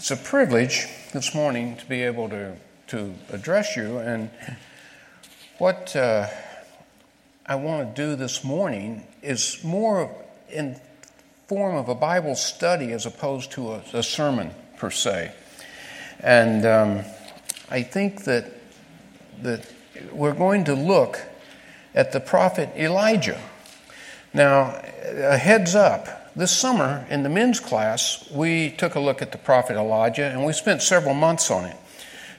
It's a privilege this morning to be able to, to address you. And what uh, I want to do this morning is more in form of a Bible study as opposed to a, a sermon per se. And um, I think that, that we're going to look at the prophet Elijah. Now, a heads up this summer in the men's class, we took a look at the prophet Elijah and we spent several months on it.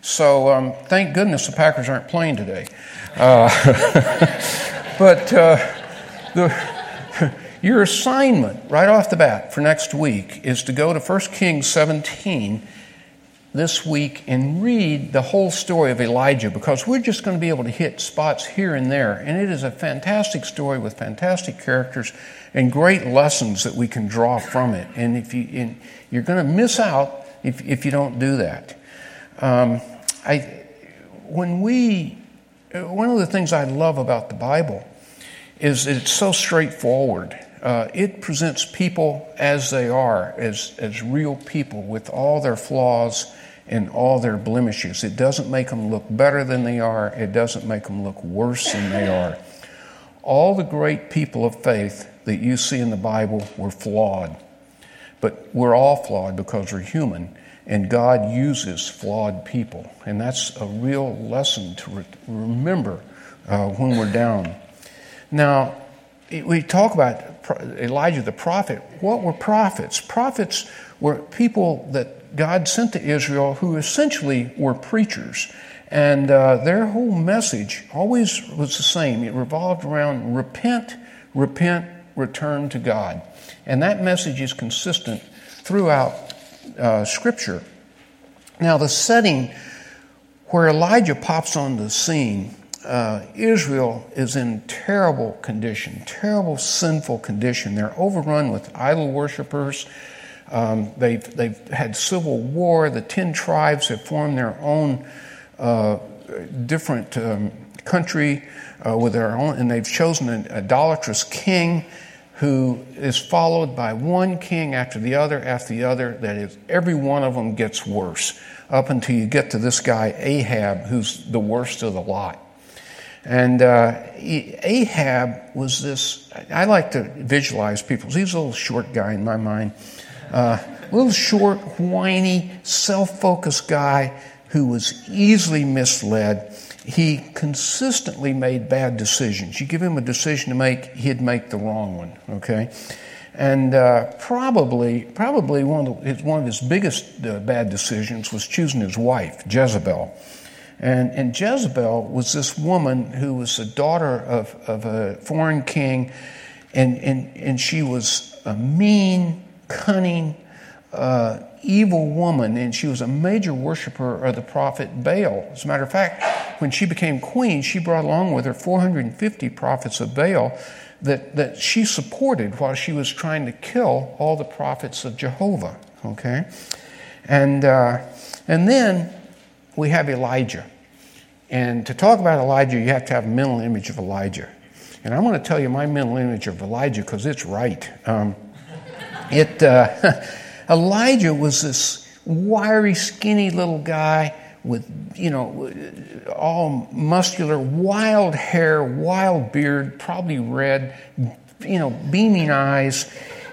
So um, thank goodness the Packers aren't playing today. Uh, but uh, the, your assignment right off the bat for next week is to go to 1 Kings 17 this week and read the whole story of Elijah because we're just going to be able to hit spots here and there. And it is a fantastic story with fantastic characters and great lessons that we can draw from it. And if you, and you're going to miss out if, if you don't do that. Um, I, when we, one of the things I love about the Bible is it's so straightforward. Uh, it presents people as they are, as, as real people with all their flaws and all their blemishes. It doesn't make them look better than they are, it doesn't make them look worse than they are. All the great people of faith that you see in the Bible were flawed. But we're all flawed because we're human, and God uses flawed people. And that's a real lesson to re- remember uh, when we're down. Now, we talk about Elijah the prophet. What were prophets? Prophets were people that God sent to Israel who essentially were preachers. And uh, their whole message always was the same. It revolved around repent, repent, return to God. And that message is consistent throughout uh, Scripture. Now, the setting where Elijah pops on the scene, uh, Israel is in terrible condition, terrible sinful condition. They're overrun with idol worshippers. Um, they've, they've had civil war. The ten tribes have formed their own uh, different um, country uh, with their own, and they've chosen an idolatrous king who is followed by one king after the other after the other. That is, every one of them gets worse up until you get to this guy Ahab, who's the worst of the lot. And uh, Ahab was this, I like to visualize people. He's a little short guy in my mind. Uh, a little short, whiny, self focused guy who was easily misled he consistently made bad decisions. You give him a decision to make, he'd make the wrong one, okay? And uh, probably, probably one of, his, one of his biggest uh, bad decisions was choosing his wife, Jezebel. And, and Jezebel was this woman who was the daughter of, of a foreign king, and, and, and she was a mean, cunning, uh, evil woman, and she was a major worshiper of the prophet Baal. As a matter of fact, when she became queen, she brought along with her 450 prophets of Baal that, that she supported while she was trying to kill all the prophets of Jehovah. Okay? And, uh, and then we have Elijah. And to talk about Elijah, you have to have a mental image of Elijah. And I'm going to tell you my mental image of Elijah because it's right. Um, it. Uh, Elijah was this wiry, skinny little guy with, you know, all muscular, wild hair, wild beard, probably red, you know, beaming eyes.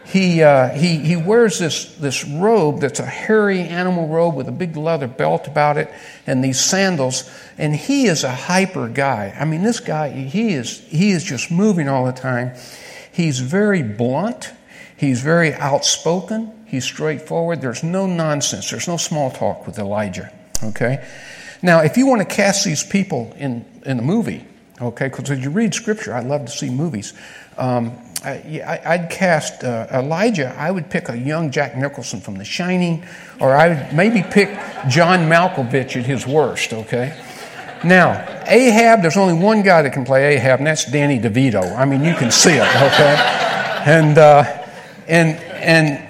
He, uh, he, he wears this, this robe that's a hairy animal robe with a big leather belt about it and these sandals. And he is a hyper guy. I mean, this guy, he is, he is just moving all the time. He's very blunt. He's very outspoken. He's straightforward. There's no nonsense. There's no small talk with Elijah. Okay? Now, if you want to cast these people in, in a movie, okay, because as you read scripture, I love to see movies. Um, I, would cast uh, Elijah, I would pick a young Jack Nicholson from The Shining, or I would maybe pick John Malkovich at his worst, okay? Now, Ahab, there's only one guy that can play Ahab, and that's Danny DeVito. I mean, you can see it, okay? And, uh, and, and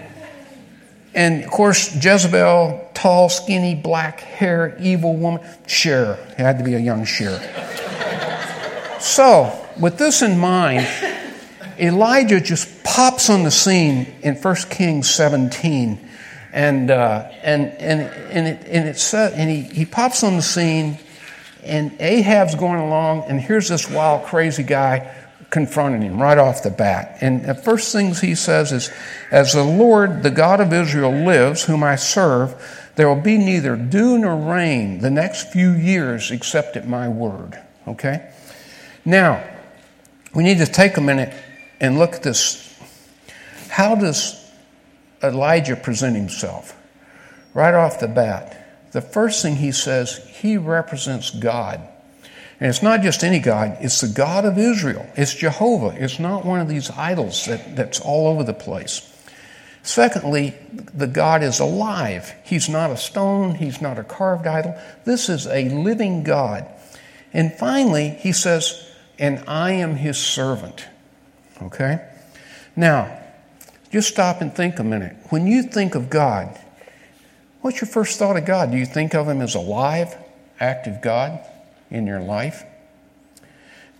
and of course, Jezebel, tall, skinny, black hair, evil woman. Cher. It had to be a young Cher. so, with this in mind, Elijah just pops on the scene in 1 Kings 17. And, uh, and, and, and, it, and, it and he, he pops on the scene, and Ahab's going along, and here's this wild, crazy guy confronting him right off the bat. And the first things he says is, As the Lord, the God of Israel, lives, whom I serve, there will be neither dew nor rain the next few years except at my word. Okay? Now, we need to take a minute and look at this. How does Elijah present himself? Right off the bat, the first thing he says, he represents God. And it's not just any God, it's the God of Israel. It's Jehovah. It's not one of these idols that, that's all over the place. Secondly, the God is alive. He's not a stone, he's not a carved idol. This is a living God. And finally, he says, and I am his servant. Okay? Now, just stop and think a minute. When you think of God, what's your first thought of God? Do you think of him as alive, active God in your life?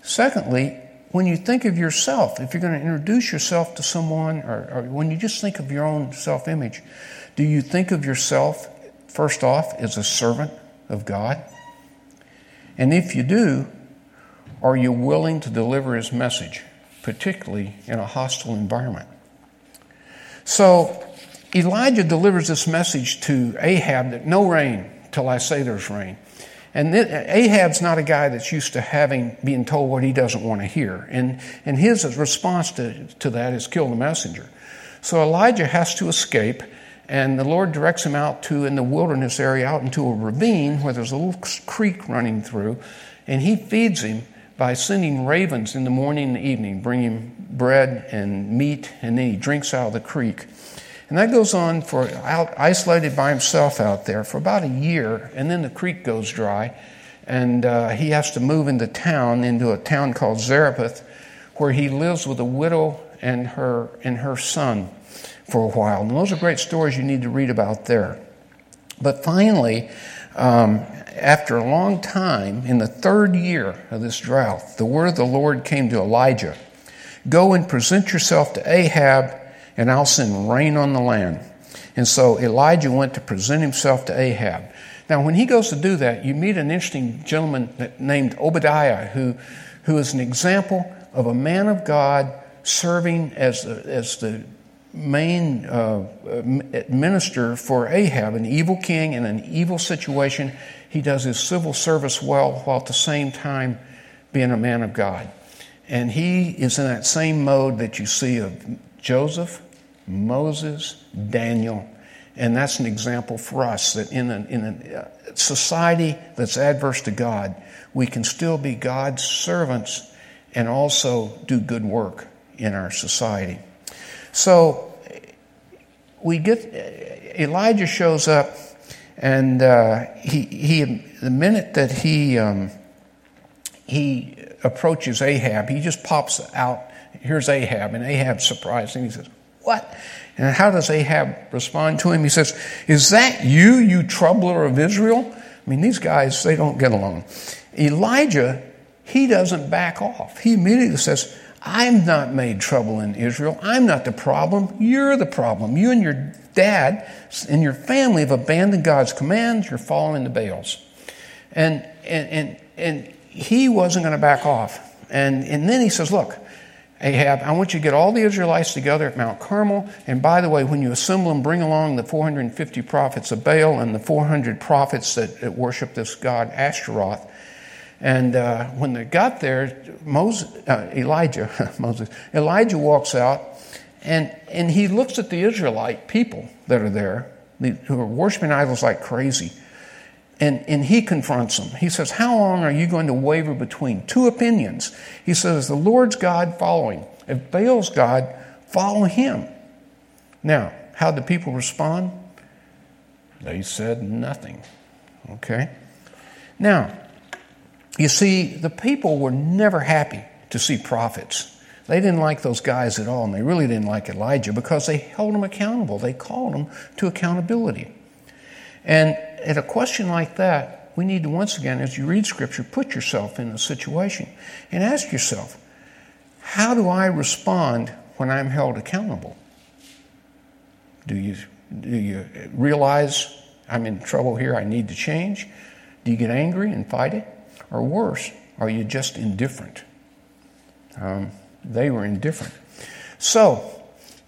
Secondly, when you think of yourself, if you're going to introduce yourself to someone, or, or when you just think of your own self image, do you think of yourself, first off, as a servant of God? And if you do, are you willing to deliver his message, particularly in a hostile environment? So Elijah delivers this message to Ahab that no rain till I say there's rain. And Ahab's not a guy that's used to having being told what he doesn't want to hear. And, and his response to, to that is kill the messenger. So Elijah has to escape, and the Lord directs him out to in the wilderness area, out into a ravine where there's a little creek running through, and he feeds him by sending ravens in the morning and evening, bring him bread and meat, and then he drinks out of the creek. And that goes on for out, isolated by himself out there for about a year, and then the creek goes dry, and uh, he has to move into town, into a town called Zarephath, where he lives with a widow and her and her son for a while. And those are great stories you need to read about there. But finally, um, after a long time, in the third year of this drought, the word of the Lord came to Elijah Go and present yourself to Ahab and I'll send rain on the land. And so Elijah went to present himself to Ahab. Now, when he goes to do that, you meet an interesting gentleman named Obadiah, who, who is an example of a man of God serving as, the, as the main uh, minister for Ahab, an evil king in an evil situation. He does his civil service well while at the same time being a man of God. And he is in that same mode that you see of Joseph Moses, Daniel. And that's an example for us that in a, in a uh, society that's adverse to God, we can still be God's servants and also do good work in our society. So we get Elijah shows up, and uh, he, he the minute that he um, he approaches Ahab, he just pops out. Here's Ahab, and Ahab's surprised, and he says, what? And how does Ahab respond to him? He says, Is that you, you troubler of Israel? I mean, these guys, they don't get along. Elijah, he doesn't back off. He immediately says, I'm not made trouble in Israel. I'm not the problem. You're the problem. You and your dad and your family have abandoned God's commands. You're following the Baals. And, and, and, and he wasn't going to back off. And, and then he says, Look, Ahab, I want you to get all the Israelites together at Mount Carmel. And by the way, when you assemble them, bring along the 450 prophets of Baal and the 400 prophets that, that worship this god Ashtaroth. And uh, when they got there, Moses, uh, Elijah, Moses, Elijah walks out and, and he looks at the Israelite people that are there, who are worshiping idols like crazy. And, and he confronts them. He says, How long are you going to waver between two opinions? He says, The Lord's God, following. If Baal's God, follow him. Now, how did people respond? They said nothing. Okay? Now, you see, the people were never happy to see prophets. They didn't like those guys at all, and they really didn't like Elijah because they held him accountable. They called him to accountability. And at a question like that, we need to once again, as you read Scripture, put yourself in the situation and ask yourself, how do I respond when I'm held accountable? Do you Do you realize I'm in trouble here, I need to change? Do you get angry and fight it? Or worse, are you just indifferent? Um, they were indifferent. So,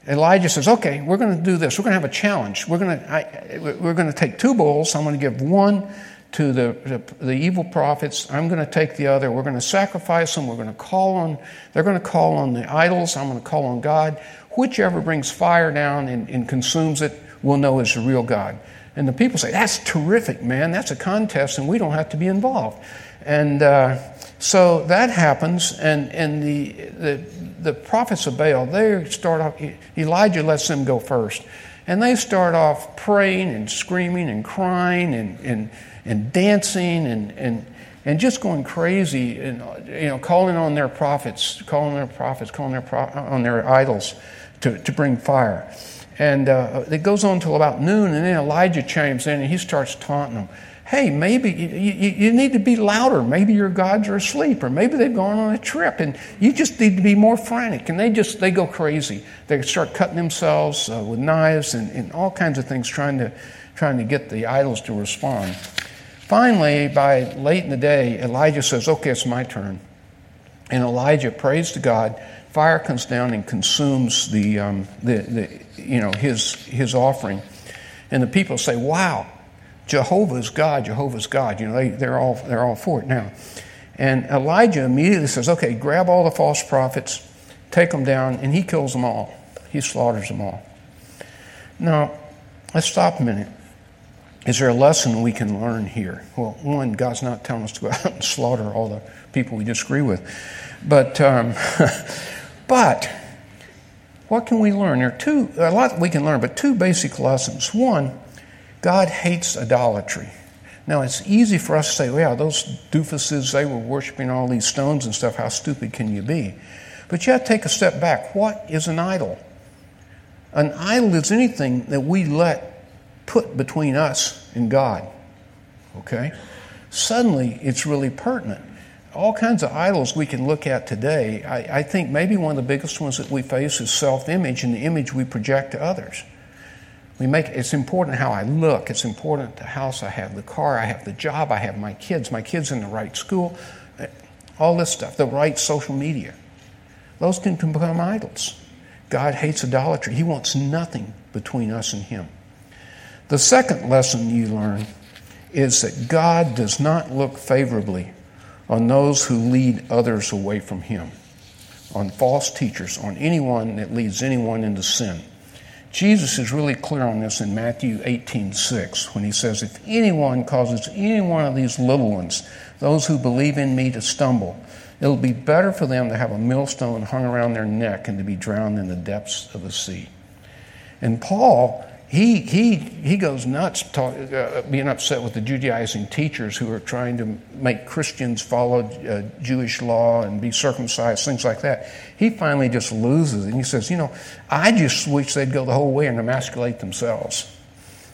Elijah says, okay, we're going to do this. We're going to have a challenge. We're going to, I, we're going to take two bulls. I'm going to give one to the, the, the, evil prophets. I'm going to take the other. We're going to sacrifice them. We're going to call on, they're going to call on the idols. I'm going to call on God. Whichever brings fire down and, and consumes it, we'll know is the real God. And the people say, that's terrific, man. That's a contest, and we don't have to be involved. And uh, so that happens, and, and the, the, the prophets of Baal, they start off, Elijah lets them go first. And they start off praying and screaming and crying and, and, and dancing and, and, and just going crazy and you know, calling on their prophets, calling their prophets, calling their pro- on their idols to, to bring fire. And uh, it goes on until about noon, and then Elijah chimes in and he starts taunting them hey, maybe you, you, you, need to be louder. Maybe your gods are asleep, or maybe they've gone on a trip, and you just need to be more frantic. And they just they go crazy. They start cutting themselves uh, with knives and, and all kinds of things, trying to trying to get the idols to respond. Finally, by late in the day, Elijah says, "Okay, it's my turn." And Elijah prays to God. Fire comes down and consumes the, um, the, the you know his his offering, and the people say, "Wow." Jehovah's God, Jehovah's God. You know, they, they're, all, they're all for it now. And Elijah immediately says, okay, grab all the false prophets, take them down, and he kills them all. He slaughters them all. Now, let's stop a minute. Is there a lesson we can learn here? Well, one, God's not telling us to go out and slaughter all the people we disagree with. But, um, but what can we learn? There are two, a lot we can learn, but two basic lessons. One, God hates idolatry. Now, it's easy for us to say, well, yeah, those doofuses, they were worshiping all these stones and stuff. How stupid can you be? But you have to take a step back. What is an idol? An idol is anything that we let put between us and God. Okay? Suddenly, it's really pertinent. All kinds of idols we can look at today. I, I think maybe one of the biggest ones that we face is self image and the image we project to others. We make it's important how I look. It's important the house I have, the car I have, the job I have, my kids, my kids in the right school, all this stuff, the right social media. Those can become idols. God hates idolatry. He wants nothing between us and Him. The second lesson you learn is that God does not look favorably on those who lead others away from Him, on false teachers, on anyone that leads anyone into sin. Jesus is really clear on this in Matthew 18 6 when he says, If anyone causes any one of these little ones, those who believe in me, to stumble, it'll be better for them to have a millstone hung around their neck and to be drowned in the depths of the sea. And Paul he, he, he goes nuts talk, uh, being upset with the Judaizing teachers who are trying to make Christians follow uh, Jewish law and be circumcised, things like that. He finally just loses and he says, You know, I just wish they'd go the whole way and emasculate themselves.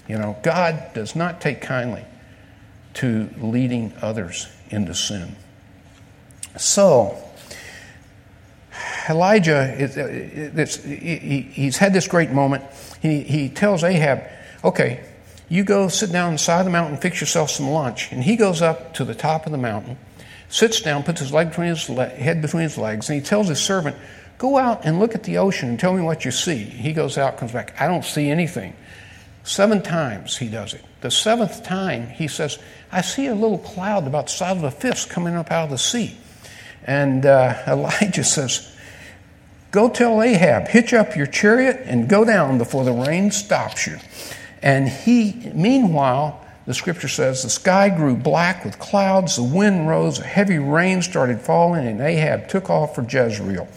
You know, God does not take kindly to leading others into sin. So, Elijah, is, he's had this great moment he, he tells Ahab, okay, you go sit down on the side of the mountain, fix yourself some lunch. And he goes up to the top of the mountain, sits down, puts his leg between his le- head between his legs, and he tells his servant, go out and look at the ocean and tell me what you see. He goes out, comes back, I don't see anything. Seven times he does it. The seventh time he says, I see a little cloud about the size of a fist coming up out of the sea. And uh, Elijah says, Go tell Ahab, hitch up your chariot and go down before the rain stops you. And he, meanwhile, the scripture says, the sky grew black with clouds, the wind rose, a heavy rain started falling, and Ahab took off for Jezreel.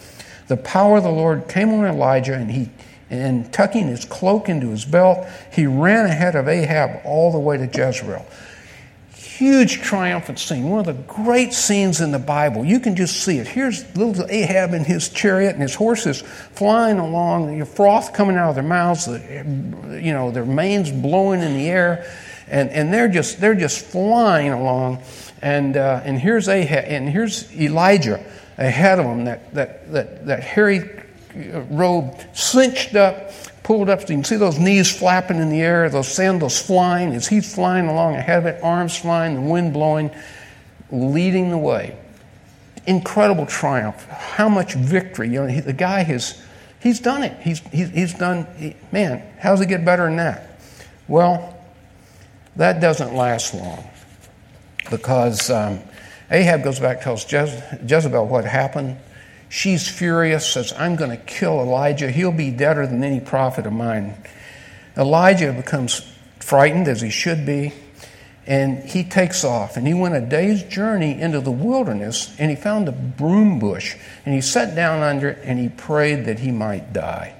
The power of the Lord came on Elijah, and he and tucking his cloak into his belt, he ran ahead of Ahab all the way to Jezreel huge triumphant scene, one of the great scenes in the Bible. You can just see it. Here's little Ahab in his chariot and his horses flying along, the froth coming out of their mouths, you know, their manes blowing in the air, and, and they're just they're just flying along. And uh, and here's Ahab, and here's Elijah ahead of them, that that that that hairy robe cinched up pulled up. So you can see those knees flapping in the air, those sandals flying as he's flying along ahead of it, arms flying, the wind blowing, leading the way. Incredible triumph. How much victory. You know, he, the guy has, he's done it. He's, he's, he's done, he, man, how's it get better than that? Well, that doesn't last long because um, Ahab goes back, tells Jez- Jezebel what happened. She's furious, says, I'm going to kill Elijah. He'll be deader than any prophet of mine. Elijah becomes frightened, as he should be, and he takes off. And he went a day's journey into the wilderness, and he found a broom bush, and he sat down under it, and he prayed that he might die.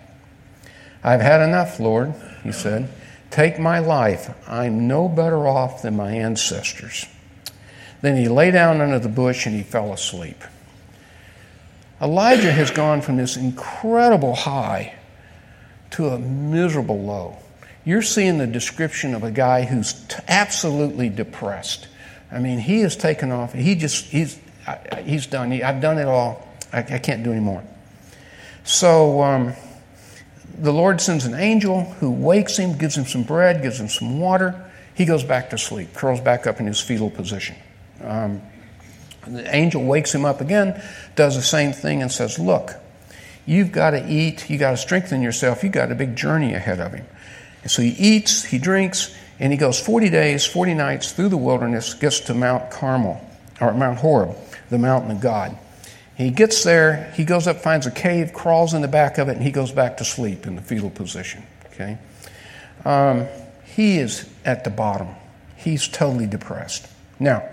I've had enough, Lord, he said. Take my life. I'm no better off than my ancestors. Then he lay down under the bush and he fell asleep. Elijah has gone from this incredible high to a miserable low. You're seeing the description of a guy who's t- absolutely depressed. I mean, he has taken off. He just, he's, he's done. He, I've done it all. I, I can't do anymore. So um, the Lord sends an angel who wakes him, gives him some bread, gives him some water. He goes back to sleep, curls back up in his fetal position. Um, the angel wakes him up again, does the same thing, and says, Look, you've got to eat, you've got to strengthen yourself, you've got a big journey ahead of him. And so he eats, he drinks, and he goes 40 days, 40 nights through the wilderness, gets to Mount Carmel, or Mount Horeb, the mountain of God. He gets there, he goes up, finds a cave, crawls in the back of it, and he goes back to sleep in the fetal position. Okay? Um, he is at the bottom. He's totally depressed. Now,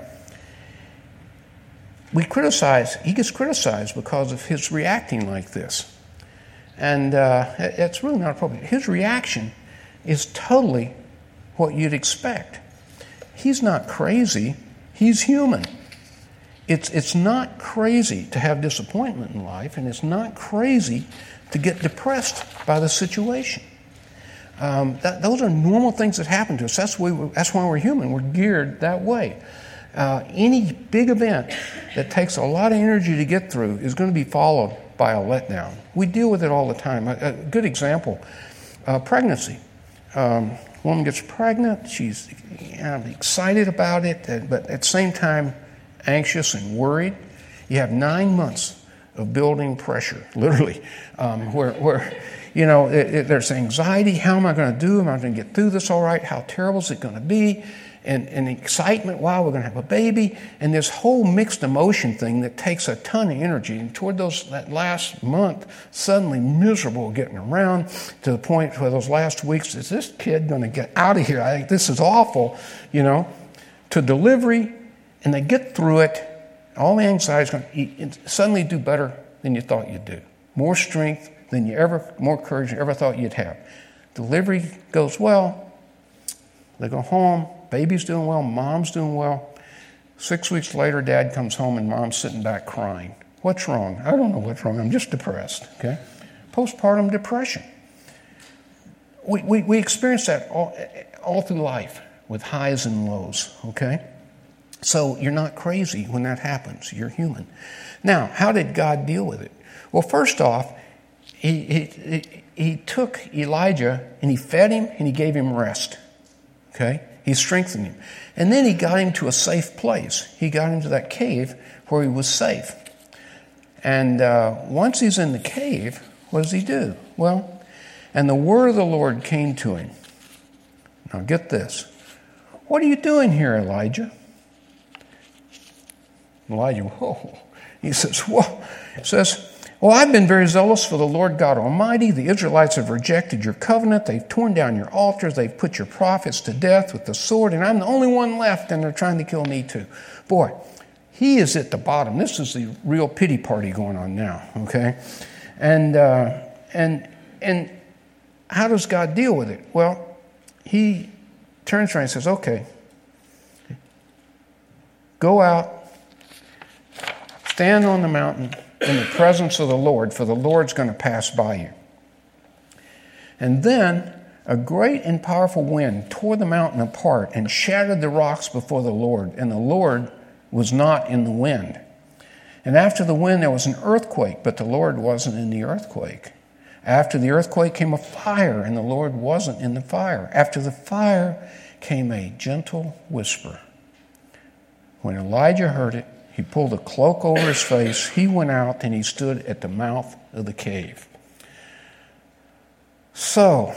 we criticize, he gets criticized because of his reacting like this. And uh, it's really not appropriate. His reaction is totally what you'd expect. He's not crazy, he's human. It's, it's not crazy to have disappointment in life, and it's not crazy to get depressed by the situation. Um, that, those are normal things that happen to us. That's we, that's why we're human. We're geared that way. Uh, any big event that takes a lot of energy to get through is going to be followed by a letdown. We deal with it all the time. A, a good example uh, pregnancy. Um, woman gets pregnant, she's you know, excited about it, but at the same time, anxious and worried. You have nine months of building pressure, literally, um, where, where you know, it, it, there's anxiety. How am I going to do? Am I going to get through this all right? How terrible is it going to be? and, and excitement, wow, we're going to have a baby, and this whole mixed emotion thing that takes a ton of energy. And toward those that last month, suddenly miserable getting around to the point where those last weeks, is this kid going to get out of here? I think this is awful, you know, to delivery, and they get through it. All the anxiety is going to suddenly do better than you thought you'd do. More strength than you ever, more courage you ever thought you'd have. Delivery goes well. They go home Baby's doing well, mom's doing well. Six weeks later, dad comes home and mom's sitting back crying. What's wrong? I don't know what's wrong. I'm just depressed. Okay? Postpartum depression. We, we, we experience that all, all through life with highs and lows. Okay? So you're not crazy when that happens. You're human. Now, how did God deal with it? Well, first off, he, he, he took Elijah and he fed him and he gave him rest. Okay? He strengthened him. And then he got him to a safe place. He got him to that cave where he was safe. And uh, once he's in the cave, what does he do? Well, and the word of the Lord came to him. Now get this. What are you doing here, Elijah? Elijah, whoa. He says, whoa. He says, well, I've been very zealous for the Lord God Almighty. The Israelites have rejected your covenant. They've torn down your altars. They've put your prophets to death with the sword, and I'm the only one left, and they're trying to kill me too. Boy, he is at the bottom. This is the real pity party going on now, okay? And, uh, and, and how does God deal with it? Well, he turns around and says, okay, go out, stand on the mountain in the presence of the Lord, for the Lord's going to pass by you. And then a great and powerful wind tore the mountain apart and shattered the rocks before the Lord, and the Lord was not in the wind. And after the wind, there was an earthquake, but the Lord wasn't in the earthquake. After the earthquake came a fire, and the Lord wasn't in the fire. After the fire came a gentle whisper. When Elijah heard it, he pulled a cloak over his face. He went out and he stood at the mouth of the cave. So,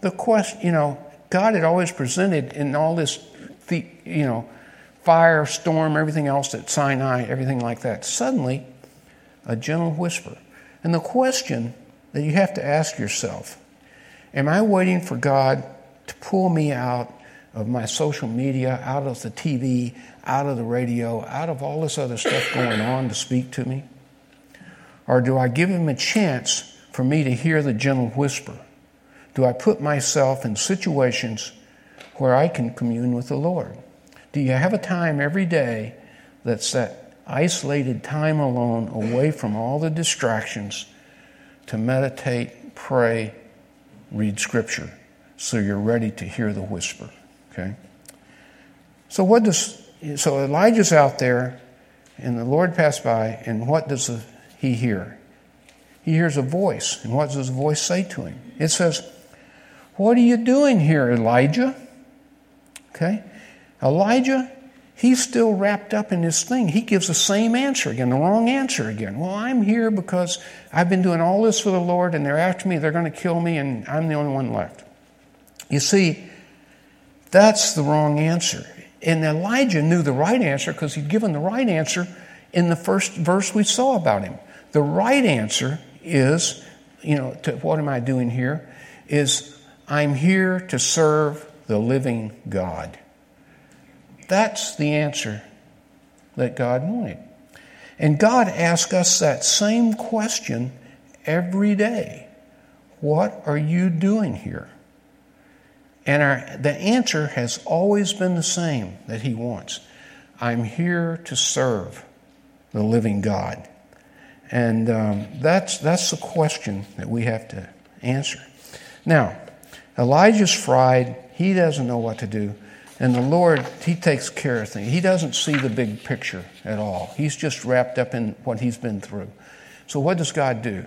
the question, you know, God had always presented in all this, you know, fire, storm, everything else at Sinai, everything like that. Suddenly, a gentle whisper. And the question that you have to ask yourself Am I waiting for God to pull me out of my social media, out of the TV, out of the radio, out of all this other stuff going on to speak to me? Or do I give Him a chance for me to hear the gentle whisper? Do I put myself in situations where I can commune with the Lord? Do you have a time every day that's that isolated time alone, away from all the distractions, to meditate, pray, read Scripture, so you're ready to hear the whisper? Okay? So, what does so Elijah's out there, and the Lord passed by, and what does he hear? He hears a voice, and what does the voice say to him? It says, "What are you doing here, Elijah?" Okay, Elijah, he's still wrapped up in this thing. He gives the same answer again, the wrong answer again. Well, I'm here because I've been doing all this for the Lord, and they're after me. They're going to kill me, and I'm the only one left. You see, that's the wrong answer. And Elijah knew the right answer because he'd given the right answer in the first verse we saw about him. The right answer is, you know, to, what am I doing here? Is I'm here to serve the living God. That's the answer that God wanted. And God asks us that same question every day What are you doing here? And our, the answer has always been the same that He wants I'm here to serve the living God. And um, that's, that's the question that we have to answer. Now, Elijah's fried. He doesn't know what to do. And the Lord, He takes care of things. He doesn't see the big picture at all. He's just wrapped up in what he's been through. So, what does God do?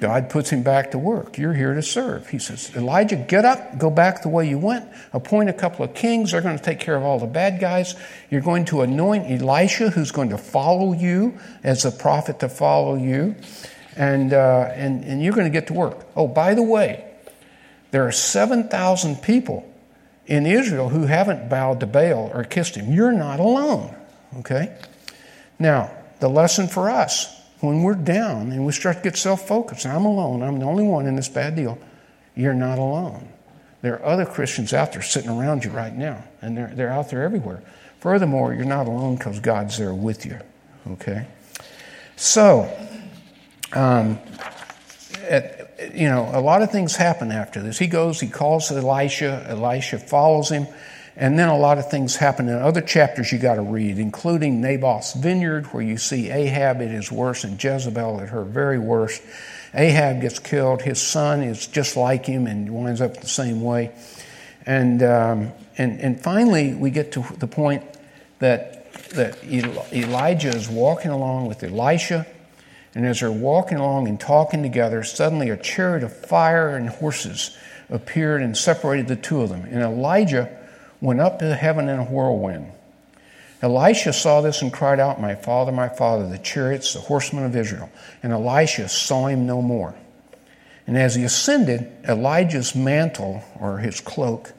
God puts him back to work. You're here to serve. He says, Elijah, get up, go back the way you went, appoint a couple of kings. They're going to take care of all the bad guys. You're going to anoint Elisha, who's going to follow you as a prophet to follow you. And, uh, and, and you're going to get to work. Oh, by the way, there are 7,000 people in Israel who haven't bowed to Baal or kissed him. You're not alone. Okay? Now, the lesson for us when we're down and we start to get self focused, I'm alone, I'm the only one in this bad deal, you're not alone. There are other Christians out there sitting around you right now, and they're, they're out there everywhere. Furthermore, you're not alone because God's there with you. Okay? So, um, at, you know, a lot of things happen after this. He goes, he calls Elisha, Elisha follows him. And then a lot of things happen in other chapters you got to read, including Naboth's vineyard, where you see Ahab at his worst and Jezebel at her very worst. Ahab gets killed. His son is just like him and winds up the same way. And, um, and, and finally, we get to the point that, that Elijah is walking along with Elisha. And as they're walking along and talking together, suddenly a chariot of fire and horses appeared and separated the two of them. And Elijah went up to heaven in a whirlwind. Elisha saw this and cried out, My father, my father, the chariots, the horsemen of Israel. And Elisha saw him no more. And as he ascended, Elijah's mantle, or his cloak,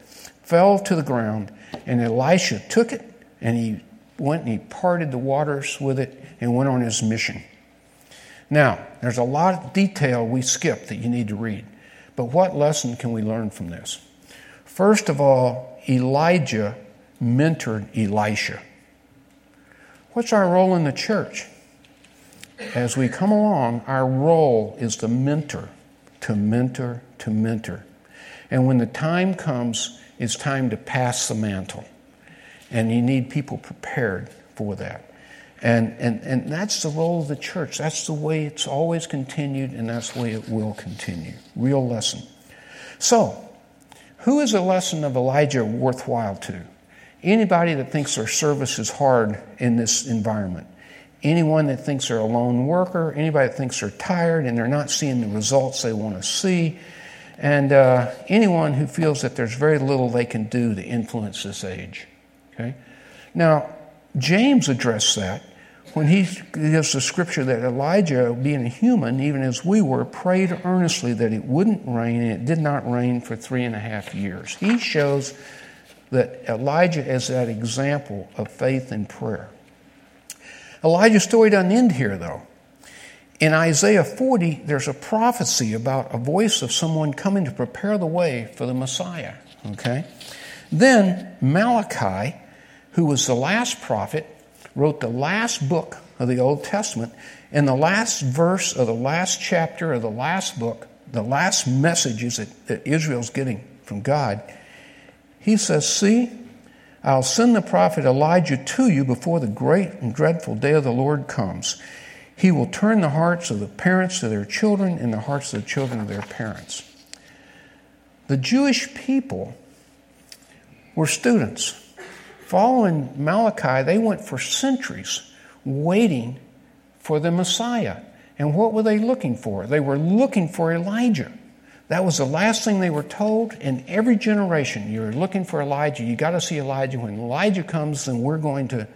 fell to the ground, and Elisha took it and he went and he parted the waters with it and went on his mission. Now, there's a lot of detail we skip that you need to read. But what lesson can we learn from this? First of all, Elijah mentored Elisha. What's our role in the church? As we come along, our role is to mentor, to mentor, to mentor. And when the time comes, it's time to pass the mantle. And you need people prepared for that. And, and, and that's the role of the church. That's the way it's always continued, and that's the way it will continue. Real lesson. So, who is a lesson of Elijah worthwhile to? Anybody that thinks their service is hard in this environment. anyone that thinks they're a lone worker, anybody that thinks they're tired and they're not seeing the results they want to see, and uh, anyone who feels that there's very little they can do to influence this age. Okay? Now, James addressed that when he gives the scripture that Elijah, being a human, even as we were, prayed earnestly that it wouldn't rain, and it did not rain for three and a half years. He shows that Elijah is that example of faith and prayer. Elijah's story doesn't end here, though. In Isaiah 40, there's a prophecy about a voice of someone coming to prepare the way for the Messiah. Okay? Then Malachi, who was the last prophet, wrote the last book of the Old Testament. In the last verse of the last chapter of the last book, the last messages that, that Israel's getting from God, he says, See, I'll send the prophet Elijah to you before the great and dreadful day of the Lord comes. He will turn the hearts of the parents to their children and the hearts of the children of their parents. The Jewish people were students. Following Malachi, they went for centuries waiting for the Messiah. And what were they looking for? They were looking for Elijah. That was the last thing they were told in every generation. You're looking for Elijah. You got to see Elijah. When Elijah comes, then we're going to,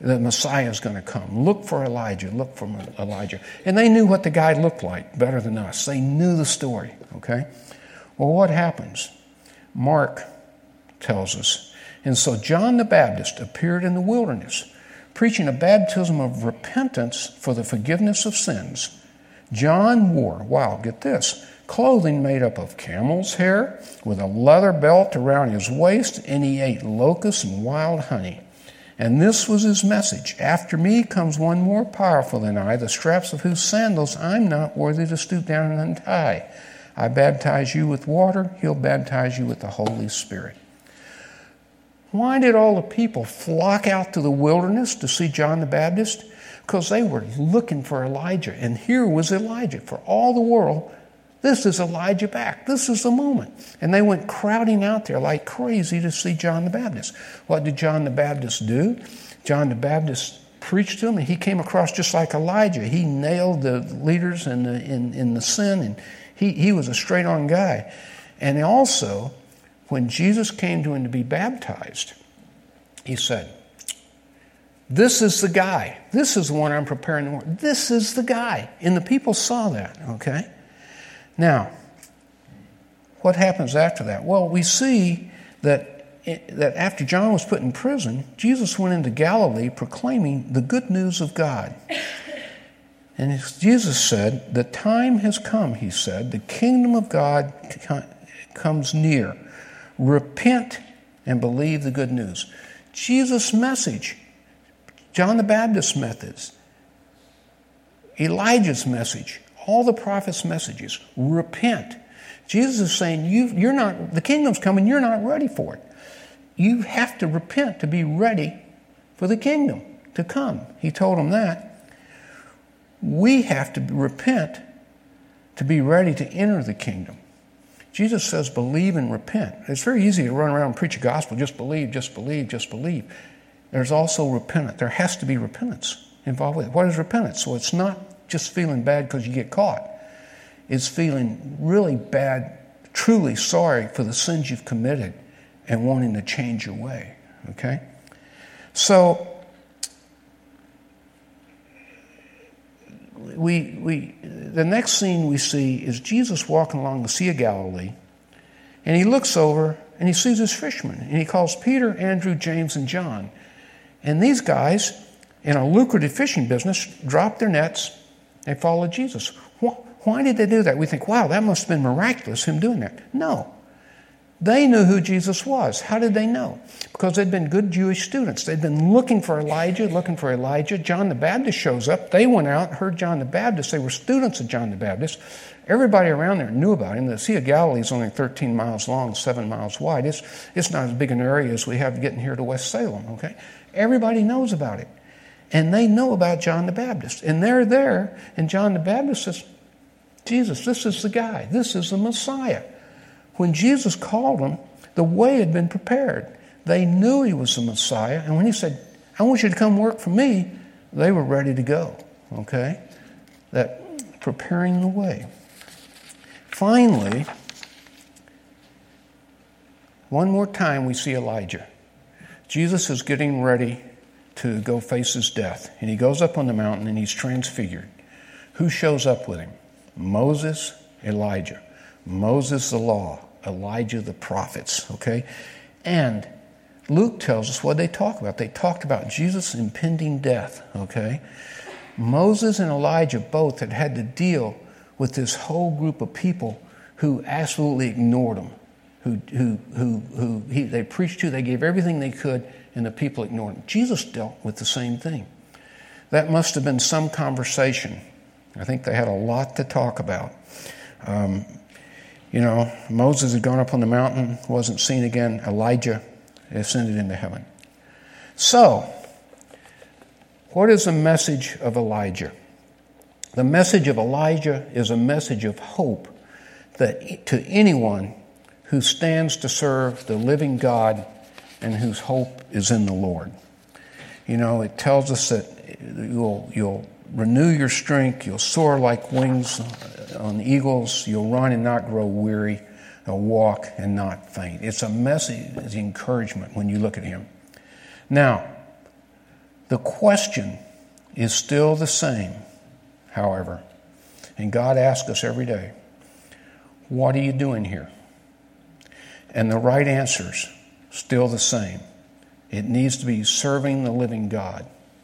the Messiah is going to come. Look for Elijah. Look for Elijah. And they knew what the guy looked like better than us. They knew the story, okay? Well, what happens? Mark tells us. And so John the Baptist appeared in the wilderness, preaching a baptism of repentance for the forgiveness of sins. John wore, wow, get this clothing made up of camel's hair, with a leather belt around his waist, and he ate locusts and wild honey. And this was his message After me comes one more powerful than I, the straps of whose sandals I'm not worthy to stoop down and untie. I baptize you with water, he'll baptize you with the Holy Spirit. Why did all the people flock out to the wilderness to see John the Baptist? Because they were looking for Elijah. And here was Elijah. For all the world, this is Elijah back. This is the moment. And they went crowding out there like crazy to see John the Baptist. What did John the Baptist do? John the Baptist preached to them, and he came across just like Elijah. He nailed the leaders in the, in, in the sin, and he, he was a straight on guy. And also, when Jesus came to him to be baptized, he said, This is the guy. This is the one I'm preparing. This is the guy. And the people saw that, okay? Now, what happens after that? Well, we see that, eh, that after John was put in prison, Jesus went into Galilee proclaiming the good news of God. And Jesus said, The time has come, he said, the kingdom of God comes near. Repent and believe the good news. Jesus' message, John the Baptist's methods, Elijah's message, all the prophets' messages. Repent. Jesus is saying, you, are not, the kingdom's coming, you're not ready for it. You have to repent to be ready for the kingdom to come. He told them that. We have to repent to be ready to enter the kingdom. Jesus says, believe and repent. It's very easy to run around and preach a gospel, just believe, just believe, just believe. There's also repentance. There has to be repentance involved with it. What is repentance? So it's not just feeling bad because you get caught. It's feeling really bad, truly sorry for the sins you've committed and wanting to change your way. Okay? So, we, we, the next scene we see is Jesus walking along the Sea of Galilee, and he looks over and he sees his fishermen, and he calls Peter, Andrew, James, and John. And these guys, in a lucrative fishing business, drop their nets they follow Jesus. Why did they do that? We think, wow, that must have been miraculous, him doing that. No. They knew who Jesus was. How did they know? Because they'd been good Jewish students. They'd been looking for Elijah, looking for Elijah. John the Baptist shows up. They went out, heard John the Baptist. They were students of John the Baptist. Everybody around there knew about him. The Sea of Galilee is only 13 miles long, 7 miles wide. It's, it's not as big an area as we have getting here to West Salem, okay? Everybody knows about it and they know about John the Baptist. And they're there, and John the Baptist says, Jesus, this is the guy. This is the Messiah. When Jesus called them, the way had been prepared. They knew he was the Messiah. And when he said, I want you to come work for me, they were ready to go, okay? That preparing the way. Finally, one more time we see Elijah. Jesus is getting ready to go face his death, and he goes up on the mountain and he's transfigured. Who shows up with him? Moses, Elijah. Moses, the law. Elijah, the prophets, okay? And Luke tells us what they talk about. They talked about Jesus' impending death, okay? Moses and Elijah both had had to deal with this whole group of people who absolutely ignored them, who, who, who, who he, they preached to, they gave everything they could, and the people ignored him. Jesus dealt with the same thing. That must have been some conversation. I think they had a lot to talk about. Um, you know, Moses had gone up on the mountain, wasn't seen again. Elijah ascended into heaven. So, what is the message of Elijah? The message of Elijah is a message of hope that to anyone who stands to serve the living God and whose hope is in the Lord. You know, it tells us that you'll, you'll renew your strength, you'll soar like wings on eagles, you'll run and not grow weary, you'll walk and not faint. It's a message, it's encouragement when you look at him. Now, the question is still the same, however, and God asks us every day, What are you doing here? And the right answer's still the same. It needs to be serving the living God.